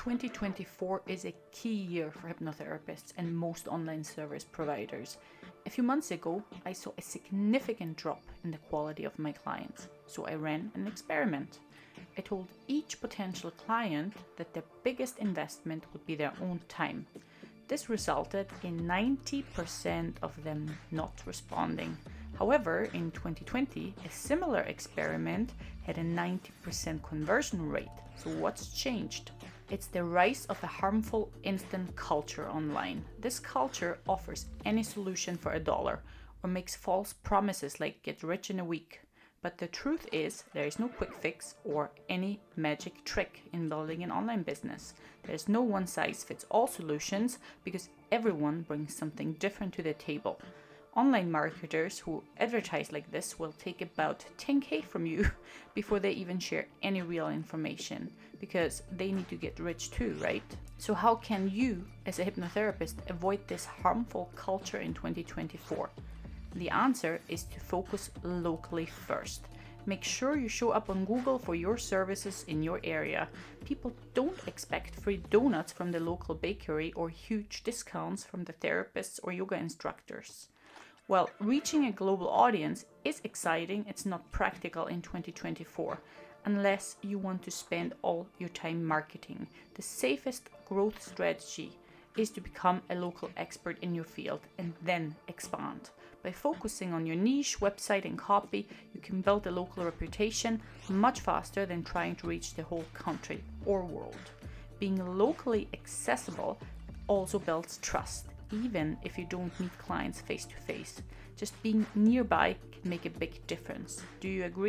2024 is a key year for hypnotherapists and most online service providers. A few months ago, I saw a significant drop in the quality of my clients, so I ran an experiment. I told each potential client that their biggest investment would be their own time. This resulted in 90% of them not responding. However, in 2020, a similar experiment had a 90% conversion rate. So, what's changed? It's the rise of a harmful instant culture online. This culture offers any solution for a dollar or makes false promises like get rich in a week. But the truth is, there is no quick fix or any magic trick in building an online business. There's no one size fits all solutions because everyone brings something different to the table. Online marketers who advertise like this will take about 10k from you before they even share any real information because they need to get rich too, right? So, how can you, as a hypnotherapist, avoid this harmful culture in 2024? The answer is to focus locally first. Make sure you show up on Google for your services in your area. People don't expect free donuts from the local bakery or huge discounts from the therapists or yoga instructors. Well, reaching a global audience is exciting, it's not practical in 2024 unless you want to spend all your time marketing. The safest growth strategy is to become a local expert in your field and then expand. By focusing on your niche, website, and copy, you can build a local reputation much faster than trying to reach the whole country or world. Being locally accessible also builds trust even if you don't meet clients face to face. Just being nearby can make a big difference. Do you agree?